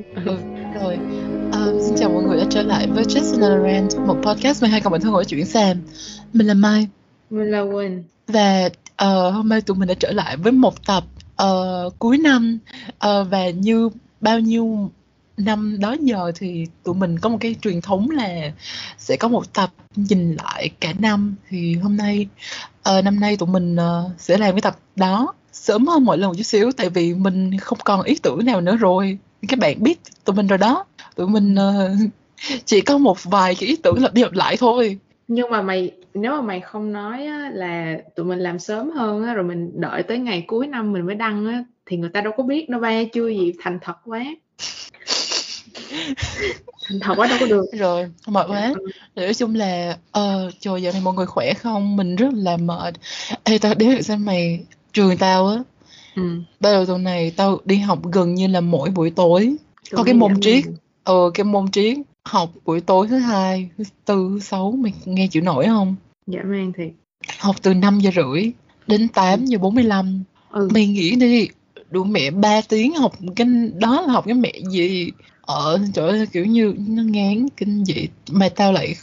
ừ, rồi. Uh, xin chào mọi người đã trở lại với Just Another Rant một podcast 12 cộng bạn thân của chuyện Sam mình là Mai. Mình là Quỳnh. Và uh, hôm nay tụi mình đã trở lại với một tập uh, cuối năm. Uh, và như bao nhiêu năm đó giờ thì tụi mình có một cái truyền thống là sẽ có một tập nhìn lại cả năm. Thì hôm nay uh, năm nay tụi mình uh, sẽ làm cái tập đó. Sớm hơn mọi lần một chút xíu tại vì mình không còn ý tưởng nào nữa rồi các bạn biết tụi mình rồi đó. Tụi mình uh, chỉ có một vài cái ý tưởng lặp đi lặp lại thôi. Nhưng mà mày nếu mà mày không nói á, là tụi mình làm sớm hơn á, rồi mình đợi tới ngày cuối năm mình mới đăng á, thì người ta đâu có biết đâu ba chưa gì thành thật quá. Thành thật quá đâu có được. Rồi mệt quá. Ừ. nói chung là ờ trời giờ này mọi người khỏe không? Mình rất là mệt. Ê tao đếm được xem mày trường tao á ừ. bắt đầu tuần này tao đi học gần như là mỗi buổi tối. Trời có cái môn triết. Ờ cái môn triết. Học buổi tối thứ hai thứ tư sáu mày nghe chịu nổi không? Dạ mang thiệt. Học từ 5 giờ rưỡi đến 8 giờ 45 ừ. mày nghĩ đi đủ mẹ 3 tiếng học cái đó là học cái mẹ gì ở chỗ kiểu như nó ngán kinh dị mà tao lại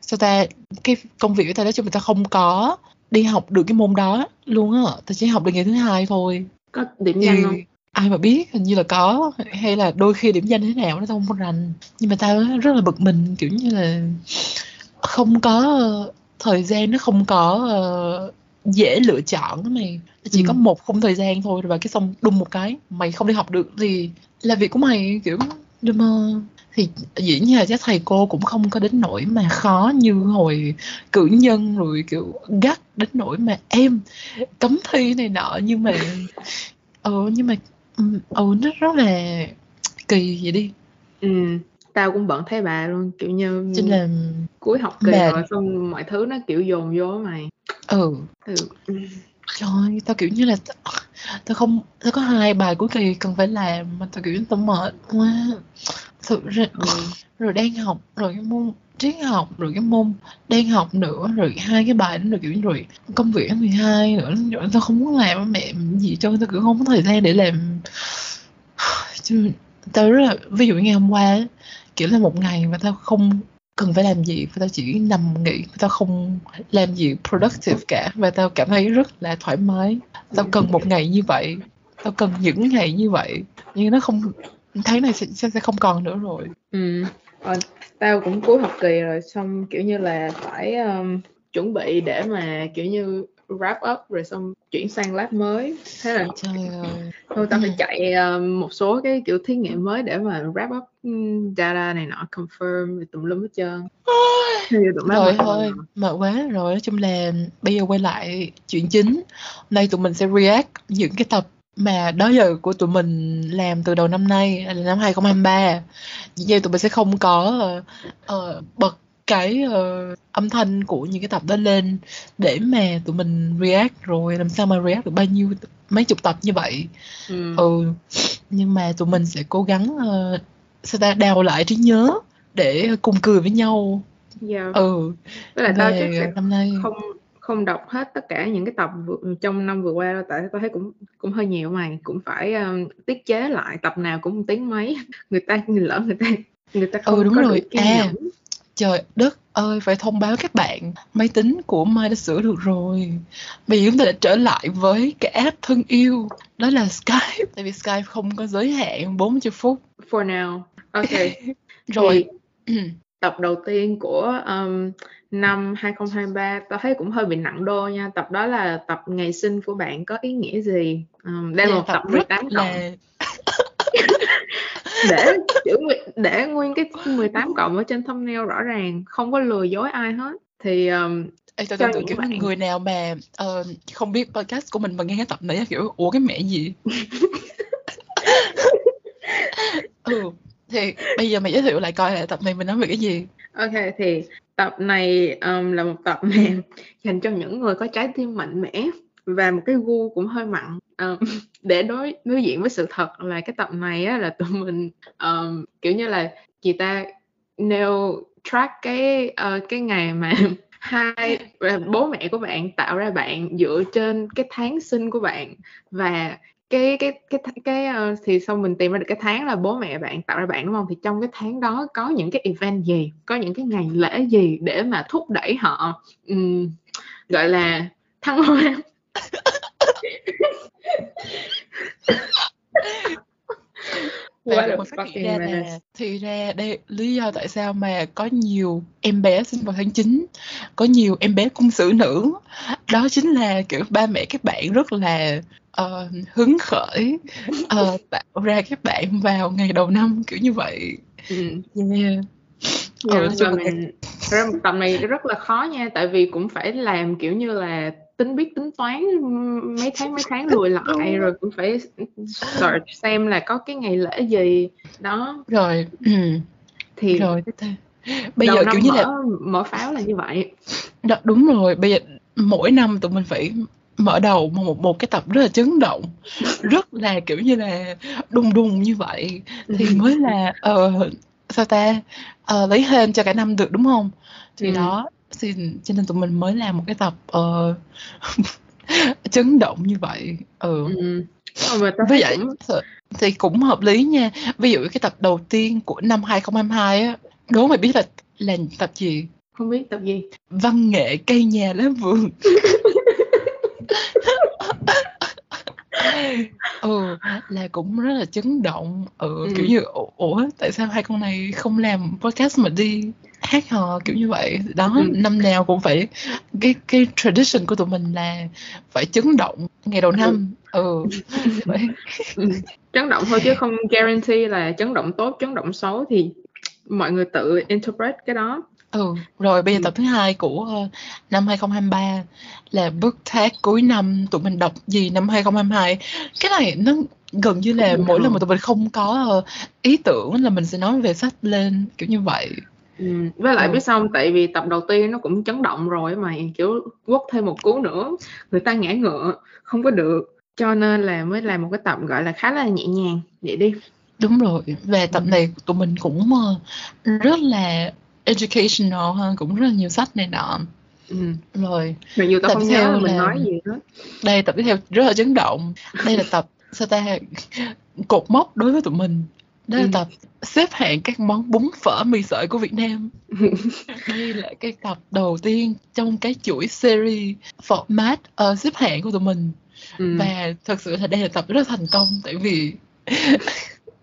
sao ta cái công việc của tao đó cho mình ta không có đi học được cái môn đó luôn á. Tao chỉ học được ngày thứ hai thôi. Có điểm danh không? ai mà biết hình như là có. Hay là đôi khi điểm danh thế nào nó tao không rành. Nhưng mà tao rất là bực mình kiểu như là không có thời gian nó không có uh, dễ lựa chọn đó mày. Chỉ ừ. có một khung thời gian thôi và cái xong đùng một cái mày không đi học được thì là việc của mày kiểu nhưng mà thì dĩ nhiên là các thầy cô cũng không có đến nỗi mà khó như hồi cử nhân rồi kiểu gắt đến nỗi mà em cấm thi này nọ. Nhưng mà ừ nhưng mà ừ nó rất là kỳ vậy đi. Ừ tao cũng bận thấy bà luôn kiểu như chính là cuối học kỳ bà... rồi xong mọi thứ nó kiểu dồn vô mày. Ừ. Ừ. Trời tao kiểu như là tao không tao có hai bài cuối kỳ cần phải làm mà tao kiểu tao mệt quá thực ra ừ. rồi đang học rồi cái môn triết học rồi cái môn đang học nữa rồi hai cái bài đó rồi kiểu rồi công việc 12 nữa rồi tao không muốn làm mẹ gì cho tao kiểu không có thời gian để làm chứ tao rất là ví dụ ngày hôm qua kiểu là một ngày mà tao không cần phải làm gì và tao chỉ nằm nghỉ tao không làm gì productive cả và tao cảm thấy rất là thoải mái tao cần một ngày như vậy tao cần những ngày như vậy nhưng nó không tháng này sẽ, sẽ không còn nữa rồi. Ừ. Ờ, tao cũng cuối học kỳ rồi xong kiểu như là phải um, chuẩn bị để mà kiểu như wrap up rồi xong chuyển sang lab mới. Thế là trời ơi. thôi tao phải chạy uh, một số cái kiểu thí nghiệm mới để mà wrap up data này nọ confirm tùm lum hết trơn. Rồi thôi mệt quá rồi. Nói chung là bây giờ quay lại chuyện chính. Hôm nay tụi mình sẽ react những cái tập mà đó giờ của tụi mình làm từ đầu năm nay là năm 2023 vậy tụi mình sẽ không có uh, bật cái uh, âm thanh của những cái tập đó lên để mà tụi mình react rồi làm sao mà react được bao nhiêu mấy chục tập như vậy ừ, ừ. nhưng mà tụi mình sẽ cố gắng uh, sao ta đào lại trí nhớ để cùng cười với nhau yeah. Dạ. ừ Tức là tao chắc sẽ năm nay không không đọc hết tất cả những cái tập vừa, trong năm vừa qua đâu tại tôi thấy cũng cũng hơi nhiều mày cũng phải um, tiết chế lại tập nào cũng một tiếng mấy. Người ta lỡ người ta người ta không ừ đúng có rồi. à trời đất ơi phải thông báo các bạn. Máy tính của Mai đã sửa được rồi. Bây giờ chúng ta đã trở lại với cái app thân yêu đó là Skype. Tại vì Skype không có giới hạn 40 phút. For now. Ok. Rồi. Thì, tập đầu tiên của um, năm 2023 tao thấy cũng hơi bị nặng đô nha. Tập đó là tập ngày sinh của bạn có ý nghĩa gì? Um, đây là một tập, tập 18 cộng. là... để chữ để nguyên cái 18 cộng ở trên thumbnail rõ ràng không có lừa dối ai hết. Thì um, Ê, tôi tưởng kiểu bạn... người nào mà uh, không biết podcast của mình mà nghe cái tập này kiểu ủa cái mẹ gì? Ừ thì bây giờ mày giới thiệu lại coi là tập này mình nói về cái gì. Ok thì tập này um, là một tập mà dành cho những người có trái tim mạnh mẽ và một cái gu cũng hơi mặn. Um, để đối đối diện với sự thật là cái tập này á, là tụi mình um, kiểu như là chị ta nêu track cái uh, cái ngày mà hai ờ, bố mẹ của bạn tạo ra bạn dựa trên cái tháng sinh của bạn. Và cái cái cái cái, ơ, thì xong mình tìm ra được cái tháng là bố mẹ bạn tạo ra bạn, đúng hông? Thì trong cái tháng đó có những cái event gì, có những cái ngày lễ gì để mà thúc đẩy họ, ừm, gọi là, thăng hoa. Phát hiện ra là thì ra đây lý do tại sao mà có nhiều em bé sinh vào tháng 9, có nhiều em bé cung sử nữ. Đó chính là, kiểu, ba mẹ các bạn rất là, ờ, hứng khởi, ờ, tạo ra các bạn vào ngày đầu năm, kiểu như vậy. Yeah. Ừ, Yeah, và mình thật ra tập này rất là khó nha, tại vì cũng phải làm, kiểu như là, tính biết tính toán, mấy tháng, mấy tháng lùi lại, rồi cũng phải search xem là có cái ngày lễ gì, đó. Rồi. Thì Rồi. Bây đầu giờ, kiểu như là mở mở pháo là như vậy. Đ đúng rồi, bây giờ mỗi năm tụi mình phải mở đầu một một cái tập rất là chấn động, rất là, kiểu như là, đùng đùng như vậy thì mới là, ờ, sao ta, ờ, lấy hên cho cả năm được, đúng hông? Thì Ừm. đó, thì cho nên tụi mình mới làm một cái tập, ờ, chấn động như vậy. Ừ. Rồi ta Với th thì cũng hợp lý nha. Ví dụ cái tập đầu tiên của năm 2022 á, đố mày biết là là tập gì? Không biết tập gì? Văn nghệ cây nhà lá vườn. Ừ, là cũng rất là chấn động. Ừ, kiểu Ừm. như, ủa tại sao hai con này không làm podcast mà đi hát hò, kiểu như vậy. Đó, Ừm. năm nào cũng phải cái cái tradition của tụi mình là phải chấn động ngày đầu Ừ. năm. Ừ, vậy. Ừm, chấn động thôi chứ không guarantee là chấn động tốt, chấn động xấu thì mọi người tự interpret cái đó. Ừ, rồi bây giờ Ừm. tập thứ hai của, ơ, năm 2023 là bức thác cuối năm, tụi mình đọc gì năm 2022. Cái này nó gần như là mỗi lần mà ờ. tụi mình không có, ơ, ý tưởng là mình sẽ nói về sách lên, kiểu như vậy. Ừm, với lại Ừ. biết hông? Tại vì tập đầu tiên nó cũng chấn động rồi á mày, kiểu, quất thêm một cú nữa, người ta ngã ngựa, không có được, cho nên là mới làm một cái tập, gọi là, khá là nhẹ nhàng, vậy đi. Đúng rồi, và tập Ừm. này tụi mình cũng, ơ, rất là educational ha, cũng rất là nhiều sách này nọ. Ừm. Rồi, Mặc dù tao tập không theo là mình nói gì hết. đây, tập tiếp theo rất là chấn động. Đây là tập, sao ta, cột mốc đối với tụi mình. Đó là Ừm. tập xếp hạng các món bún, phở, mì sợi của Việt Nam. Đây là cái tập đầu tiên trong cái chuỗi series format, ờ, xếp hạng của tụi mình. Ừm. Và thực sự là đây là tập rất là thành công, tại vì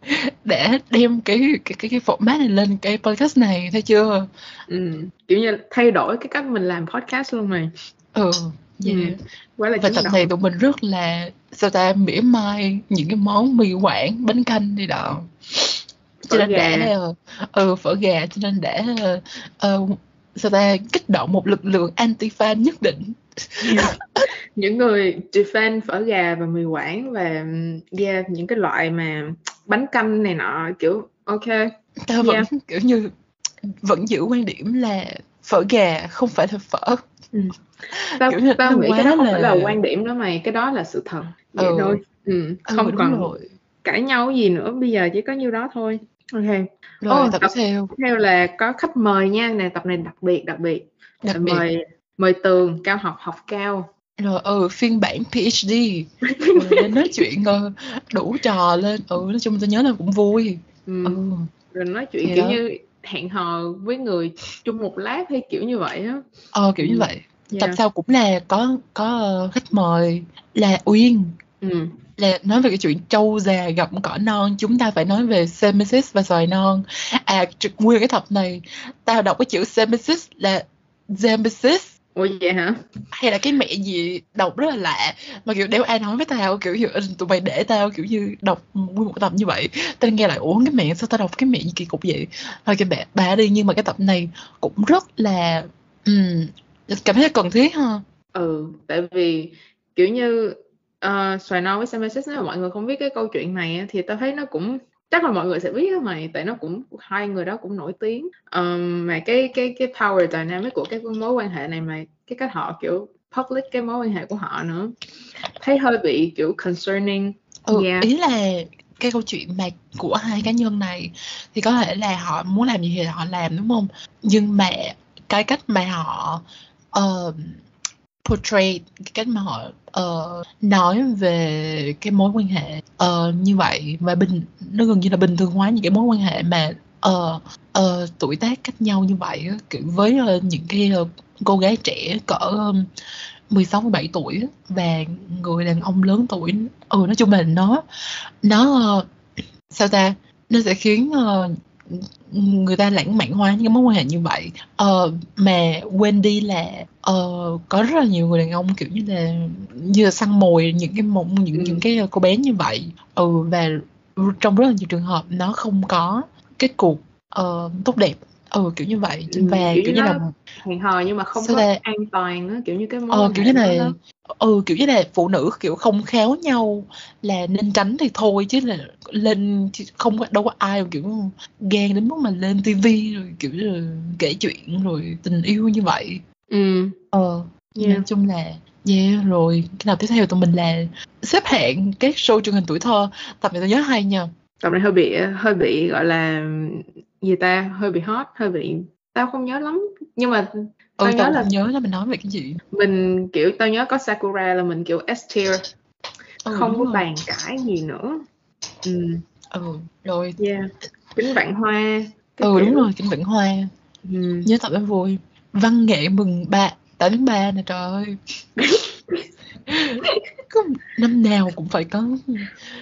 đã đem cái cái cái cái format này lên cái podcast này, thấy chưa? Ừm, kiểu như, thay đổi cái cách mình làm podcast luôn mày. Ừ, Ừm, yeah. quá là Và tập này tụi mình rất là, sao ta, mỉa mai những cái món mì Quảng, bánh canh này nọ. Cho nên ờ ừ, phở gà, cho nên ờ, ờ, sao ta, kích động một lực lượng anti-fan nhất định. Những người defend phở gà và mì Quảng và, ừm, yeah, những cái loại mà bánh canh này nọ, kiểu, kê, Tao vẫn, yeah. kiểu như, vẫn giữ quan điểm là phở gà không phải là phở. Ừm. Tao Kiểu như, tao nghĩ cái đó không phải là là quan điểm nữa mày, cái đó là sự thật, vậy Ừ. thôi. Ừm, Ừ, không đúng còn rồi. cãi nhau gì nữa, bây giờ chỉ có nhiêu đó thôi. Kê. Rồi Ô, tập tập theo. theo là có khách mời nha, nè, tập này đặc biệt, đặc biệt, Đặc là biệt. mời mời Tường, cao học, học cao. Rồi, ừ, phiên bản PhD, rồi lên nói chuyện, ờ, đủ trò lên. Ừ, nói chung tao nhớ là cũng vui. Ừm, Ừ, rồi nói chuyện, thì kiểu đó. như, hẹn hò với người chung một lát hay kiểu như vậy á. Ờ, kiểu như Ừm, vậy. Tập yeah. sau cũng là có có, ơ, khách mời là Uyên. Ừm. Là nói về cái chuyện trâu già gặm cỏ non, chúng ta phải nói về Semesis và xoài non. À, nguyên cái tập này, tao đọc cái chữ Semesis là Zemesis. Ủa, vậy hả? Hay là cái mẹ gì đọc rất là lạ, mà, kiểu, đéo ai nói với tao, kiểu như, tụi mày để tao, kiểu như, đọc nguyên một tập như vậy. Tao nghe lại, ủa, cái mẹ sao tao đọc cái mẹ gì kỳ cục vậy? Thôi kệ bả bả đi, nhưng mà cái tập này cũng rất là, ừm, cảm thấy cần thiết ha. Ừ, tại vì, kiểu như, ờ, xoài non với Semesis nếu mà mọi người không biết cái câu chuyện này thì tao thấy nó cũng chắc là mọi người sẽ biết á mày, tại nó cũng hai người đó cũng nổi tiếng. Ờm, mà cái cái cái power dynamic của cái mối quan hệ này mà cái cách họ, kiểu, public cái mối quan hệ của họ nữa, thấy hơi bị, kiểu, concerning. Ừ, Yeah. ý là cái câu chuyện mà của hai cá nhân này thì có thể là họ muốn làm gì thì họ làm, đúng hông? Nhưng mà cái cách mà họ, ờm, portray cái cách mà họ uh, nói về cái mối quan hệ uh, như vậy. Và bình nó gần như là bình thường hóa những cái mối quan hệ mà uh, uh, tuổi tác cách nhau như vậy kiểu với uh, những cái uh, cô gái trẻ cỡ um, 16 17 tuổi và người đàn ông lớn tuổi ừ nói chung là nó nó uh, sao ta? Nó sẽ khiến uh, người ta lãng mạn hóa những cái mối quan hệ như vậy. Ờ, mà quên đi là ờ, có rất là nhiều người đàn ông kiểu như là như là săn mồi những cái một những Ừ. những cái cô bé như vậy. Ừ và trong rất là nhiều trường hợp nó không có kết cục ờ, tốt đẹp ừ kiểu như vậy Ừ, và kiểu kiểu như là hẹn hò nhưng mà không có ta? an toàn á kiểu như cái mối ờ kiểu như đó là đó. ừ kiểu như là phụ nữ kiểu không khéo nhau là nên tránh thì thôi chứ là lên không có- đâu có ai mà kiểu ghen đến mức mà lên tivi rồi kiểu là kể chuyện rồi tình yêu như vậy. Ừ. Ờ Yeah. nói chung là yeah rồi cái nào tiếp theo tụi mình là xếp hạng các show truyền hình tuổi thơ. Tập này tôi nhớ hay nha. Tập này hơi bị hơi bị gọi là gì ta? Hơi bị hot hơi bị tao không nhớ lắm. Nhưng mà ừ tao nhớ tao là nhớ là mình nói về cái gì. mình kiểu tao nhớ có Sakura là mình kiểu S tier. Ừ không đúng có bàn cãi gì nữa. Ừ. Ừ rồi. Yeah. Kính vạn hoa. Cái ừ đúng kiểu. rồi cảnh vạn hoa. Ừ. nhớ tập đó vui. Văn nghệ mừng ba tám tháng ba nè trời ơi. Có năm nào cũng phải có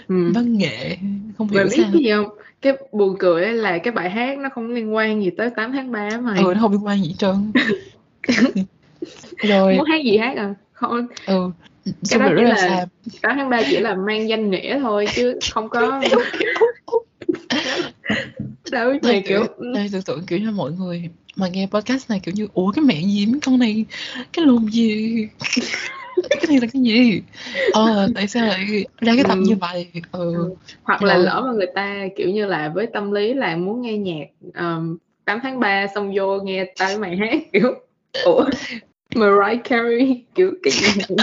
Ừ. văn nghệ không hiểu biết sao. cái gì không? Cái buồn cười ấy là cái bài hát nó không liên quan gì tới 8 tháng 3 á mày. ừ nó không liên quan gì hết trơn rồi Muốn hát gì hát à? Không, ừ cái xong đó chỉ là sad 8 tháng 3 chỉ là mang danh nghĩa thôi chứ không có đâu kiểu kiểu đây tưởng tượng kiểu như mọi người mà nghe podcast này kiểu như ủa cái mẹ gì mấy con này cái lùn gì cái này là cái gì ờ tại sao lại ra cái tập Ừ. như vậy ừ Ừ. hoặc là Rồi. lỡ mà người ta kiểu như là với tâm lý là muốn nghe nhạc um, 8 tháng 3 xong vô nghe với mày hát kiểu ủa Mariah Carey kiểu cái gì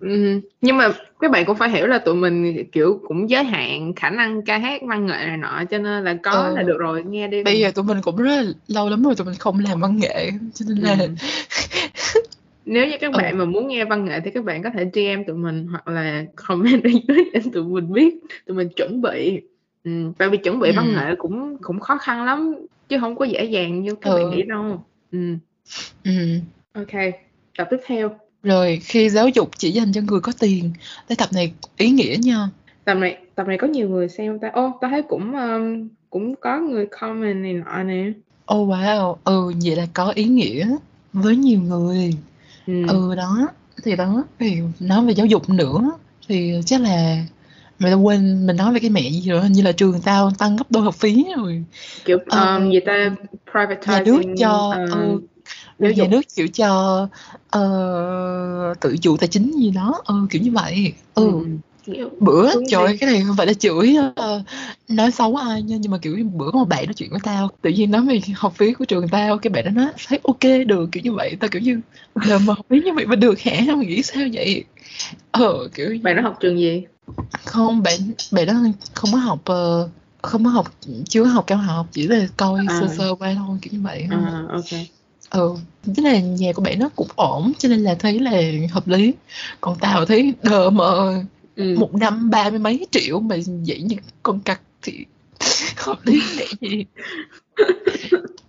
Ừm, nhưng mà các bạn cũng phải hiểu là tụi mình kiểu cũng giới hạn khả năng ca hát văn nghệ này nọ cho nên là có Ờ. là được rồi nghe đi bây giờ tụi mình cũng rất là lâu lắm rồi tụi mình không làm văn nghệ cho nên là Ừ. nếu như các Ừ. bạn mà muốn nghe văn nghệ thì các bạn có thể DM tụi mình hoặc là comment ở dưới để tụi mình biết tụi mình chuẩn bị ừ, tại vì chuẩn bị văn Ừ. nghệ cũng cũng khó khăn lắm chứ không có dễ dàng như các Ừ. bạn nghĩ đâu ừ. ừ. ok tập tiếp theo rồi khi giáo dục chỉ dành cho người có tiền cái tập này ý nghĩa nha tập này tập này có nhiều người xem ta ô tao thấy cũng um, cũng có người comment này nọ nè oh wow ừ vậy là có ý nghĩa với nhiều người ừ. ừ đó. Thì đó. Thì nói về giáo dục nữa thì chắc là mày đã quên mình nói về cái mẹ gì rồi hình như là trường tao tăng gấp đôi học phí rồi. Kiểu Ờ, um, gì ta nhà privatizing nước cho uh, ừ, giáo nhà nước chịu cho ờ, tự chủ tài chính gì đó. Ừ kiểu như vậy. Ừ. Ừ. Kiểu bữa trời cái này không phải là chửi ờ, nói xấu ai nha nhưng mà kiểu bữa một bạn nói chuyện với tao tự nhiên nói về học phí của trường tao cái bạn đó nói thấy ok được kiểu như vậy tao kiểu như giờ mà học phí như vậy mà được hả? Mày nghĩ sao vậy? Ờ kiểu bạn đó học trường gì? Không bạn bạn đó không có học ờ, không có học chưa học cao học chỉ là coi À. sơ sơ qua thôi kiểu như vậy. À ok. Ừ tức là nhà của bạn nó cũng ổn cho nên là thấy là hợp lý. Còn tao thấy đờ mờ ừ. một năm ba mươi mấy triệu mà dạy như con cặc thì hợp lý để gì?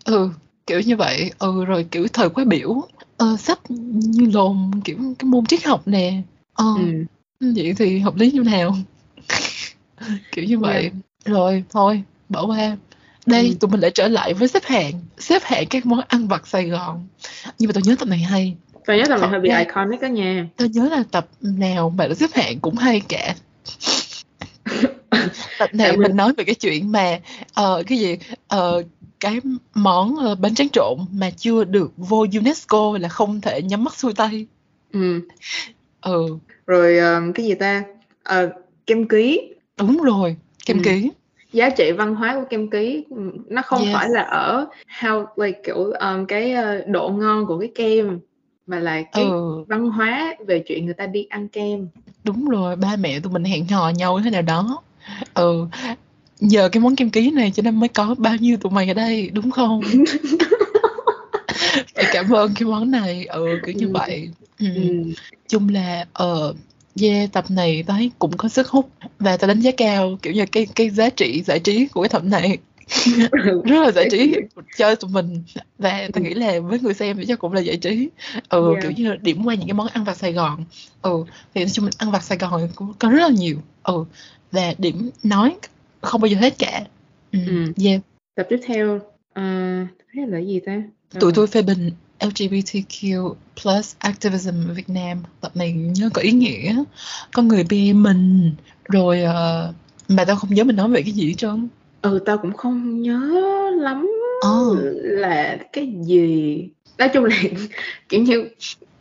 Ừ kiểu như vậy. Ừ rồi kiểu thời khóa biểu ờ, sách như lồn kiểu cái môn triết học nè. Ờ ừ. vậy thì hợp lý như nào? Kiểu như vậy. Yeah. rồi thôi bỏ qua. Đây Ừ. tụi mình lại trở lại với xếp hạng xếp hạng các món ăn vặt Sài Gòn. Nhưng mà tôi nhớ tập này hay tao nhớ tầm này hơi bị ra- iconic đó nha. Tôi nhớ là tập nào mà được xếp hạng cũng hay cả. Tập này mình... mình- nói về cái chuyện mà ờ, cái gì ờ, cái món ờ, bánh tráng trộn mà chưa được vô UNESCO là không thể nhắm mắt xuôi tay. Ừ. ừ. Rồi um, cái gì ta? Ờ, kem ký. Đúng rồi kem Ừ. ký. Giá trị văn hóa của kem ký nó không Yes. phải là ở how like kiểu um, cái uh, độ ngon của cái kem mà là cái ừ. văn hóa về chuyện người ta đi ăn kem. Đúng rồi ba mẹ tụi mình hẹn hò nhau thế nào đó. Ừ nhờ cái món kem ký này cho nên mới có bao nhiêu tụi mày ở đây đúng không? Phải cảm ơn cái món này. Ừ kiểu như Ừ. vậy. Ừ. ừ. chung là ờ yeah, tập này thấy cũng có sức hút và tao đánh giá cao kiểu như cái cái giá trị giải trí của cái tập này rất là giải trí. Cho tụi mình và Ừ. nghĩ là với người xem thì chắc cũng là giải trí. Ừ Yeah. kiểu như là điểm qua những cái món ăn vặt Sài Gòn. Ừ thì nói chung là ăn vặt Sài Gòn cũng có rất là nhiều. Ừ và điểm nói không bao giờ hết cả. Ừ. Ừ. yeah. Tập tiếp theo thế là gì ta? Tụi Ờ, tôi phê bình LGBTQ plus activism Việt Nam. Tập này nhớ có ý nghĩa. Có người bê mình rồi ờ, mà tao không nhớ mình nói về cái gì hết trơn ừ tao cũng không nhớ lắm Ờ. là cái gì nói chung là kiểu như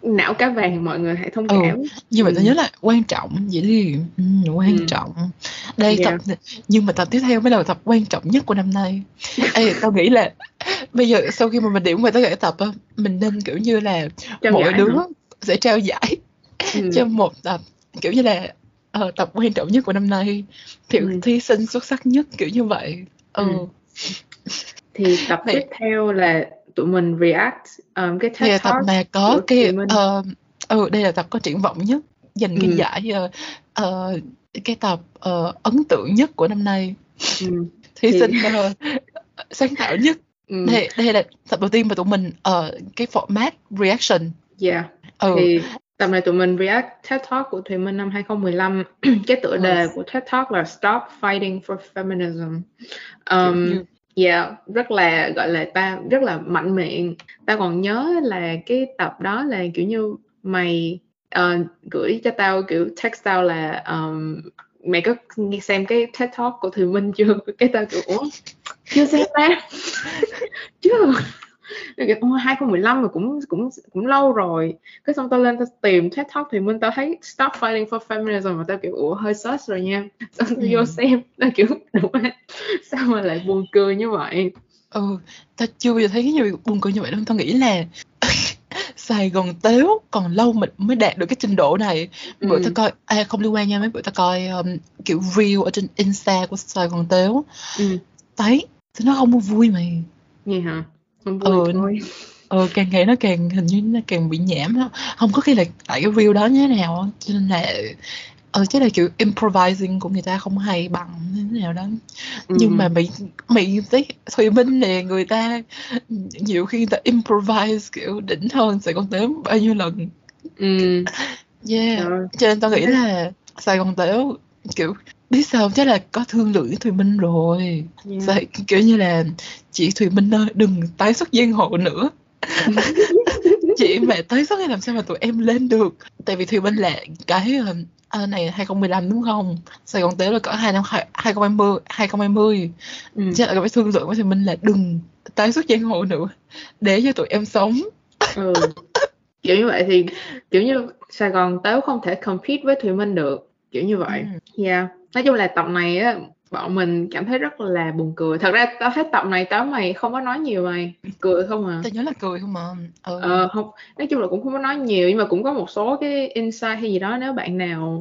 não cá vàng mọi người hãy thông Ừ. cảm nhưng mà Ừ. tao nhớ là quan trọng vậy đi ừ, quan Ừ. trọng đây Yeah. tập nhưng mà tập tiếp theo mới là tập quan trọng nhất của năm nay Ê, tao nghĩ là bây giờ sau khi mà mình điểm tất cả các tập á mình nên kiểu như là Trao mỗi đứa hả? sẽ trao giải Ừ. cho một tập kiểu như là ờ, tập quan trọng nhất của năm nay kiểu Ừ. thí sinh xuất sắc nhất kiểu như vậy ừ. Ừ. thì tập tiếp theo là tụi mình react um, cái TED tập mà có cái ờ, ừ đây là tập có triển vọng nhất giành cái Ừ. giải ờ, ờ, cái tập ờ, ấn tượng nhất của năm nay ừ. thí Thì- sinh ờ, sáng tạo nhất Ừ. đây đây là tập đầu tiên mà tụi mình ở cái format reaction Yeah. ừ Thì tập này tụi mình react TED Talk của Thùy Minh năm 2015 cái tựa đề của TED Talk là Stop Fighting for Feminism. Um, Yeah, rất là gọi là ta rất là mạnh miệng. Ta còn nhớ là cái tập đó là kiểu như mày ờ, gửi cho tao kiểu text tao là um, mày có nghe xem cái TED Talk của Thùy Minh chưa? Cái tao kiểu ủa? Chưa xem ta chưa. Rồi kiểu, "Ôi, 2015 rồi cũng cũng cũng lâu rồi. Cái xong tao lên tao tìm TED Talk Thùy Minh tao thấy Stop Fighting for Feminism. Mà tao kiểu ủa hơi search rồi nha. Xong tao vô Ừ. xem tao kiểu đúng sao mà lại buồn cười như vậy? Ừ ta chưa bao giờ thấy cái gì buồn cười như vậy đâu. Tao nghĩ là Sài Gòn tếu còn lâu mình mới đạt được cái trình độ này. Bữa Ừ. tao coi à không liên quan nha mấy bữa tao coi um, kiểu reel ở trên Insta của Sài Gòn tếu. Ừ. thấy thì nó không vui mày. Vậy hả? Ừ. thôi. ờ càng ngày nó càng hình như nó càng bị nhảm đó. không có khi là tại cái reel đó như thế nào cho nên là ờ chắc là kiểu improvising của người ta không hay bằng thế nào đó nhưng Ừ. mà mỹ mỹ thấy Thùy Minh nè người ta nhiều khi người ta improvise kiểu đỉnh hơn Sài Gòn Tếu bao nhiêu lần Ừ. yeah Rồi. cho nên tao nghĩ là Sài Gòn Tếu kiểu biết sao không? chắc là có thương lượng với Thùy Minh rồi Yeah. Sài, kiểu như là chị Thùy Minh ơi đừng tái xuất giang hồ nữa chị mà tái xuất thì làm sao mà tụi em lên được tại vì Thùy Minh là cái ờ, ờ, này 2015 đúng không Sài Gòn Tếu là cỡ hai năm 2020 2020 Ừ. chắc là phải thương lượng với Thùy Minh là đừng tái xuất giang hồ nữa để cho tụi em sống Ừ. Kiểu như vậy thì kiểu như Sài Gòn tớ không thể compete với Thùy Minh được kiểu như vậy. Ừ. Yeah. Nói chung là tập này á bọn mình cảm thấy rất là buồn cười. Thật ra tao thấy tập này tao mày không có nói nhiều mày cười không à. tao nhớ là cười không mà ừ. Ờ, không nói chung là cũng không có nói nhiều nhưng mà cũng có một số cái insight hay gì đó nếu bạn nào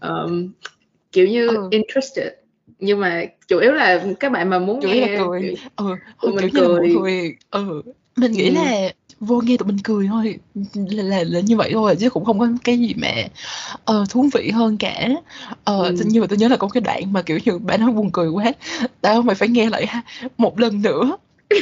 um, kiểu như Ừ. interested nhưng mà chủ yếu là các bạn mà muốn chủ nghe là cười kiểu- ừ kiểu mình mọi cười. người ừ mình nghĩ Ừ. là vô nghe tụi mình cười thôi là, là, là như vậy thôi chứ cũng không có cái gì mà ờ, thú vị hơn cả ờ, Ừ. nhưng mà tôi nhớ là có cái đoạn mà kiểu như bạn nói buồn cười quá tao mày phải nghe lại ha, một lần nữa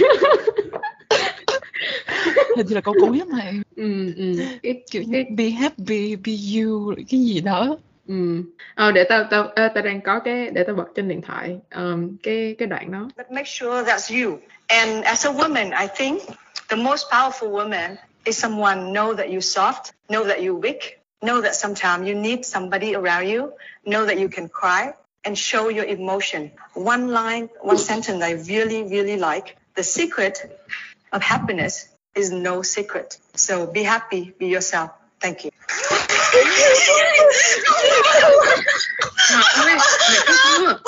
hình như là câu cuối á mày ừ, ừ. Cái, kiểu như cái, be happy be you cái gì đó ừ. Ờ, để tao tao ờ, tao đang có cái để tao bật trên điện thoại um, cái cái đoạn đó But make sure that's you. And as a woman, I think the most powerful woman is someone know that you're soft, know that you're weak, know that sometimes you need somebody around you, know that you can cry and show your emotion. One line, one sentence I really, really like. The secret of happiness is no secret. So be happy, be yourself. Thank you. Trời ơi, mày có chưa?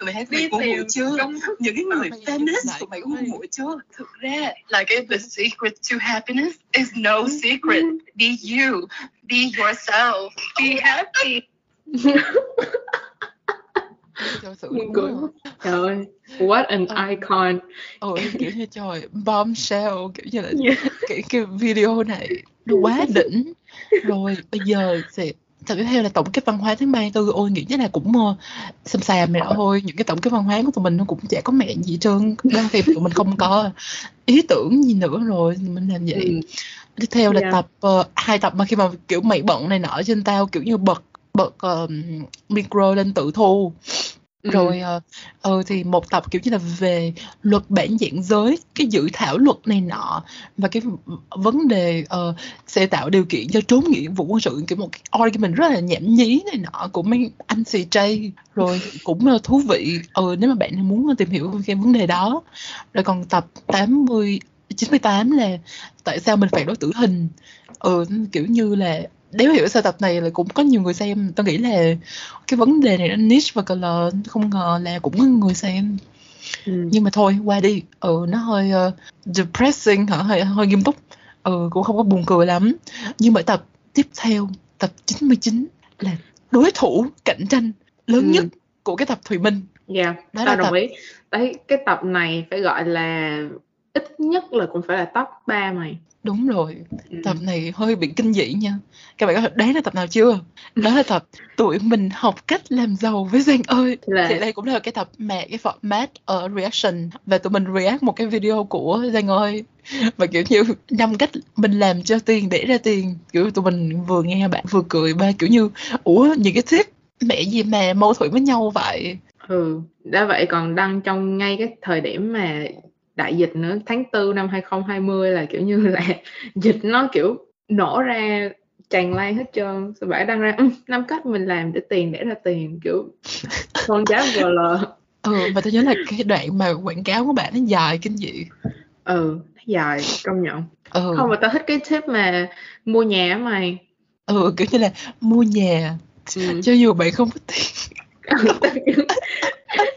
mày hát Đi tìm công thức những cái người Mày feminist của mày coi. mũi chưa? Thực ra là cái the secret to happiness is no secret. Be you. Be yourself. Be happy Thật sự luôn cười. Trời ơi, what an Ờ. icon. Ừ, kiểu như trời bombshell kiểu như là Yeah. cái cái video này nó quá đỉnh rồi bây giờ thì thật tiếp theo là tổng kết văn hóa tháng 34 ôi nghĩ là cũng uh, xàm xàm này thôi những cái tổng kết văn hóa của tụi mình nó cũng chả có mẹ gì trơn đôi khi tụi mình không có ý tưởng gì nữa rồi mình làm vậy Ừ. tiếp theo là Yeah. tập ờ, hai tập mà khi mà kiểu mày bận này nọ trên tao kiểu như bật bật ờ, micro lên tự thu. Ừ. rồi ờ ờ, thì một tập kiểu như là về luật bản dạng giới cái dự thảo luật này nọ và cái vấn đề ờ, sẽ tạo điều kiện cho trốn nghĩa vụ quân sự kiểu một cái argument rất là nhảm nhí này nọ của mấy anh CJ rồi cũng là thú vị ờ nếu mà bạn muốn tìm hiểu về cái vấn đề đó. Rồi còn tập 80 98 là tại sao mình phản đối tử hình. Ừ kiểu như là nếu hiểu sao tập này là cũng có nhiều người xem tôi nghĩ là cái vấn đề này nó niche và cờ không ngờ là cũng có người xem. Ừ. nhưng mà thôi qua đi. Ừ nó hơi ờ, depressing hả? Hơi hơi nghiêm túc. Ừ cũng không có buồn cười lắm. Nhưng mà tập tiếp theo tập 99 là đối thủ cạnh tranh lớn Ừ. nhất của cái tập Thùy Minh. Yeah, Đó tao là đồng tập- ý. Đấy, cái tập này phải gọi là ít nhất là cũng phải là top 3 mày. đúng rồi. Ừ. tập này hơi bị kinh dị nha. Các bạn có đấy là tập nào chưa? Đó là tập tụi mình học cách làm giàu với Giang ơi. Là thì đây cũng là cái tập mà cái format ở reaction và tụi mình react một cái video của Giang ơi. Và kiểu như năm cách mình làm cho tiền để ra tiền kiểu tụi mình vừa nghe bạn vừa cười ba kiểu như ủa những cái tip mẹ gì mà mâu thuẫn với nhau vậy? Ừ, đã vậy còn đăng trong ngay cái thời điểm mà đại dịch nữa, tháng 4 năm 2020 là kiểu như là dịch nó kiểu nổ ra tràn lan hết trơn. Rồi bả đăng ra "Ừ, năm cách mình làm để tiền để ra tiền kiểu con cháu GL. ừ và tôi nhớ là cái đoạn mà quảng cáo của bạn nó dài kinh dị Ừ, dài công nhận. ừ Không mà tao thích cái tip mà mua nhà mày. ừ kiểu như là mua nhà Ừ. cho dù bạn không có tiền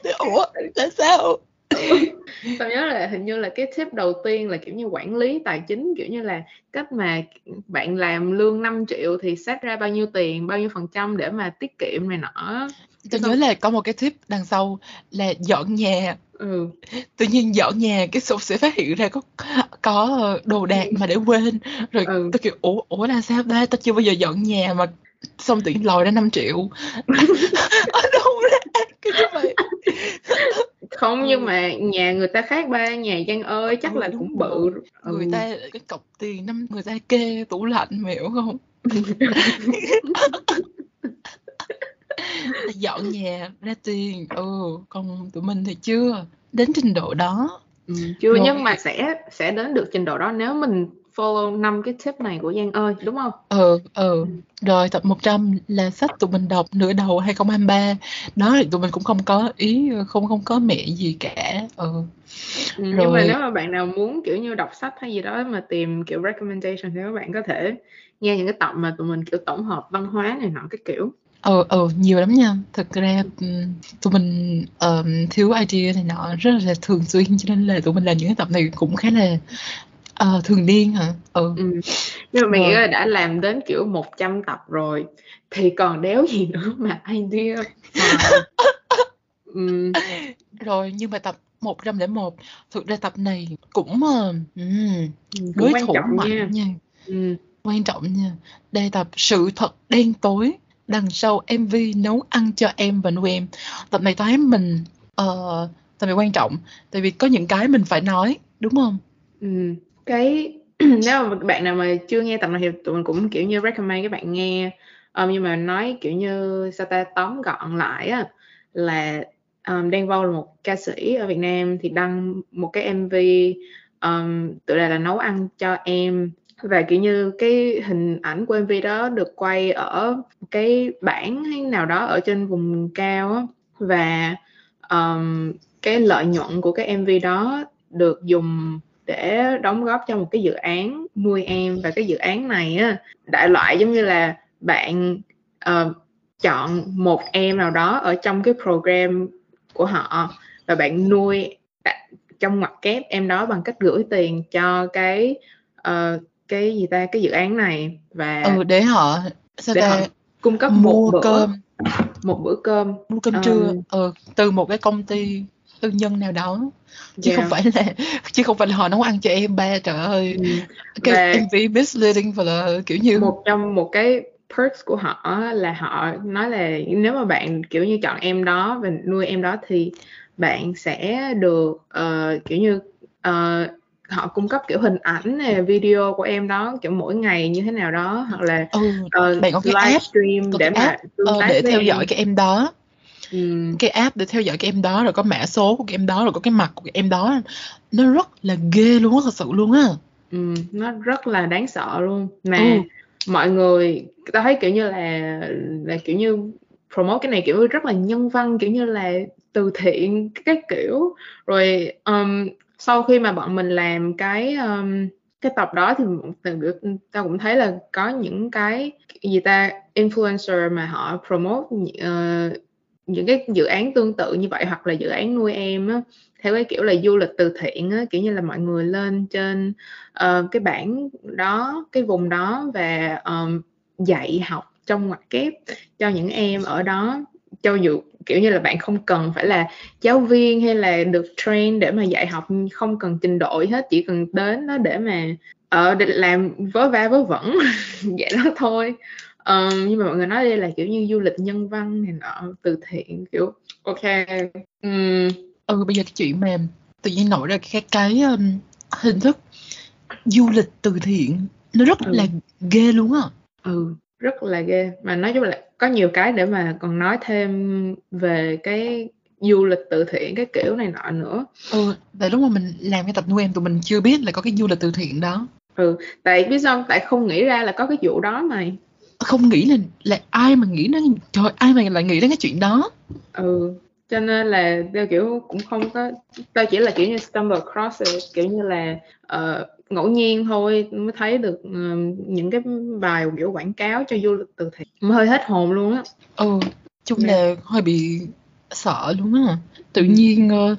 ủa là sao Tao nhớ là hình như là cái tip đầu tiên là kiểu như quản lý tài chính kiểu như là cách mà bạn làm lương 5 triệu thì xét ra bao nhiêu tiền, bao nhiêu phần trăm để mà tiết kiệm này nọ. tôi nhớ là có một cái tip đằng sau là dọn nhà. Ừ, tự nhiên dọn nhà cái sổ sẽ phát hiện ra có có đồ đạc mà để quên. Rồi Ừ. tôi kiểu ủa ủa là sao ta? Tao chưa bao giờ dọn nhà mà xong tự nhiên lòi ra 5 triệu. Ở đâu ra cái như vậy không Ừ. nhưng mà nhà người ta khác ba, nhà Giang ơi chắc Ừ, là cũng bự. người Ừ. ta cái cọc tiền năm người ta kê tủ lạnh mày hiểu không dọn nhà ra tiền ừ còn tụi mình thì chưa đến trình độ đó Ừ, chưa Rồi. nhưng mà sẽ sẽ đến được trình độ đó nếu mình follow năm cái tip này của Giang ơi, đúng không? ừ ừ Ừ. rồi tập 100 là sách tụi mình đọc nửa đầu 2023 đó thì tụi mình cũng không có ý không không có mẹ gì cả ừ Ừ, nhưng mà Rồi. nếu mà bạn nào muốn kiểu như đọc sách hay gì đó mà tìm kiểu recommendation thì các bạn có thể nghe những cái tập mà tụi mình kiểu tổng hợp văn hóa này nọ cái kiểu ừ ừ nhiều lắm nha thực ra ừm, tụi mình ờm, thiếu idea này nọ rất là thường xuyên cho nên là tụi mình làm những cái tập này cũng khá là ờ, thường niên hả ừ ừ. nhưng mà mình nghĩ là đã làm đến kiểu 100 tập rồi thì còn đéo gì nữa mà idea hoài. ừ. rồi nhưng mà tập 101 thực ra tập này cũng ờ, ừm, cũng đối quan thủ trọng mạnh nha nha ừ. quan trọng nha đây tập sự thật đen tối đằng sau MV nấu ăn cho em và nuôi em tập này thấy mình ờ, tập này quan trọng tại vì có những cái mình phải nói đúng không Ừ cái nếu mà bạn nào mà chưa nghe tập này thì tụi mình cũng kiểu như recommend các bạn nghe. Um, nhưng mà nói kiểu như sao ta tóm gọn lại á là um, Đen Vâu là một ca sĩ ở Việt Nam thì đăng một cái MV um, tựa đề là nấu ăn cho em. Và kiểu như cái hình ảnh của MV đó được quay ở cái bản hay nào đó ở trên vùng cao á. Và um, cái lợi nhuận của cái MV đó được dùng để đóng góp cho một cái dự án nuôi em và cái dự án này á. Đại loại giống như là bạn ờ, chọn một em nào đó ở trong cái program của họ và bạn nuôi trong ngoặc kép em đó bằng cách gửi tiền cho cái ờ, cái gì ta cái dự án này và ừ để họ sao để ta họ cung cấp mua một bữa cơm. một bữa cơm. Mua cơm Ờ. trưa ờ, từ một cái công ty tư nhân nào đó chứ Yeah. không phải là chứ không phải là họ nấu ăn cho em ba trời ơi Ừ. cái Và- MV misleading và là kiểu như một trong một cái perks của họ là họ nói là nếu mà bạn kiểu như chọn em đó và nuôi em đó thì bạn sẽ được ờ, kiểu như ờ, họ cung cấp kiểu hình ảnh này video của em đó kiểu mỗi ngày như thế nào đó hoặc là ừ, ờ, Bạn có cái app, livestream có để mà app, tác để theo em. dõi cái em đó Cái app để theo dõi cái em đó rồi có mã số của cái em đó rồi có cái mặt của cái em đó. Nó rất là ghê luôn á thật sự luôn á. Ừm, nó rất là đáng sợ luôn. Mà Ừ. mọi người ta thấy kiểu như là là kiểu như promote cái này kiểu rất là nhân văn kiểu như là từ thiện cái kiểu. Rồi um, sau khi mà bọn mình làm cái um, cái tập đó thì được ta cũng thấy là có những cái gì ta influencer mà họ promote ờ, những cái dự án tương tự như vậy hoặc là dự án nuôi em á theo cái kiểu là du lịch từ thiện á kiểu như là mọi người lên trên uh, cái bản đó cái vùng đó và um, dạy học trong ngoặc kép cho những em ở đó. Cho dù kiểu như là bạn không cần phải là giáo viên hay là được train để mà dạy học không cần trình độ hết chỉ cần đến đó để mà ở để làm vớ va vớ vẩn. Vậy đó thôi. Ờ, nhưng mà mọi người nói đây là kiểu như du lịch nhân văn này nọ từ thiện kiểu ok Ừm, ừ bây giờ cái chuyện mà tự nhiên nổi ra cái cái um, hình thức du lịch từ thiện. Nó rất Ừ. là ghê luôn á. Ừ rất là ghê. Mà nói chung là có nhiều cái để mà còn nói thêm về cái du lịch từ thiện cái kiểu này nọ nữa. Ừ tại lúc mà mình làm cái tập nuôi em tụi mình chưa biết là có cái du lịch từ thiện đó. Tại biết sao tại không nghĩ ra là có cái vụ đó mày không nghĩ là là ai mà nghĩ đến trời ai mà lại nghĩ đến cái chuyện đó ừ cho nên là tao kiểu cũng không có tao chỉ là kiểu như stumble across it, kiểu như là ờ, ngẫu nhiên thôi mới thấy được ờ, những cái bài kiểu quảng cáo cho du lịch từ thiện Mà hơi hết hồn luôn á ừ chung Dạ. là hơi bị sợ luôn á tự Ừ. nhiên ờ,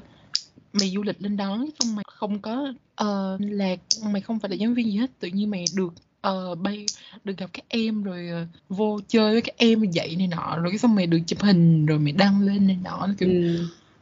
mày du lịch lên đó xong mày không có ờ, là mày không phải là giáo viên gì hết tự nhiên mày được ờ, bay được gặp các em rồi ờ, vô chơi với các em dạy này nọ rồi cái xong mày được chụp hình rồi mày đăng lên này nọ nó kiểu ừ.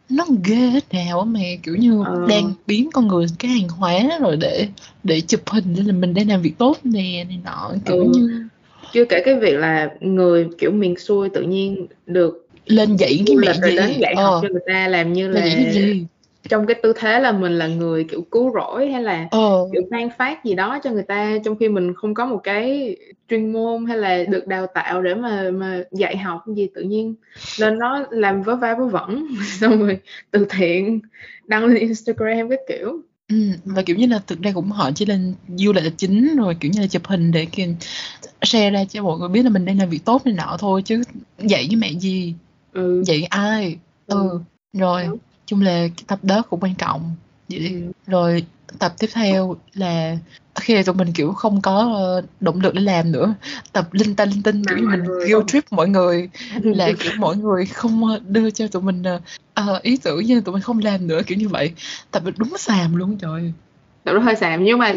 nó ghê hết nào á mày kiểu như Ờ. đang biến con người thành cái hàng hóa rồi để để chụp hình nên là mình đang làm việc tốt nè này nọ kiểu Ừ. như chưa kể cái việc là người kiểu miền xuôi tự nhiên được lên dạy cái du mẹ lịch rồi gì đến dạy học ờ cho người ta làm như là là dạy cái gì trong cái tư thế là mình là người kiểu cứu rỗi hay là ờ kiểu ban phát gì đó cho người ta trong khi mình không có một cái chuyên môn hay là được đào tạo để mà mà dạy học gì tự nhiên nên nó làm vớ va vớ vẩn xong rồi từ thiện đăng lên Instagram cái kiểu Ừ, và kiểu như là thực ra cũng họ chỉ lên du lịch là chính rồi kiểu như là chụp hình để kêu share ra cho mọi người biết là mình đang làm việc tốt này nọ thôi chứ dạy với mẹ gì ừ. dạy ai ừ, Ừ. rồi Đúng. Chung là tập đó cũng quan trọng. Vậy. Ừ. rồi tập tiếp theo là khi tụi mình kiểu không có ờ, động lực để làm nữa tập linh ta linh tinh kiểu như mình guilt trip mọi người là kiểu mọi người không ờ, đưa cho tụi mình ờ, ý tưởng như tụi mình không làm nữa kiểu như vậy. Tập đúng xàm luôn trời. Nó hơi xàm nhưng mà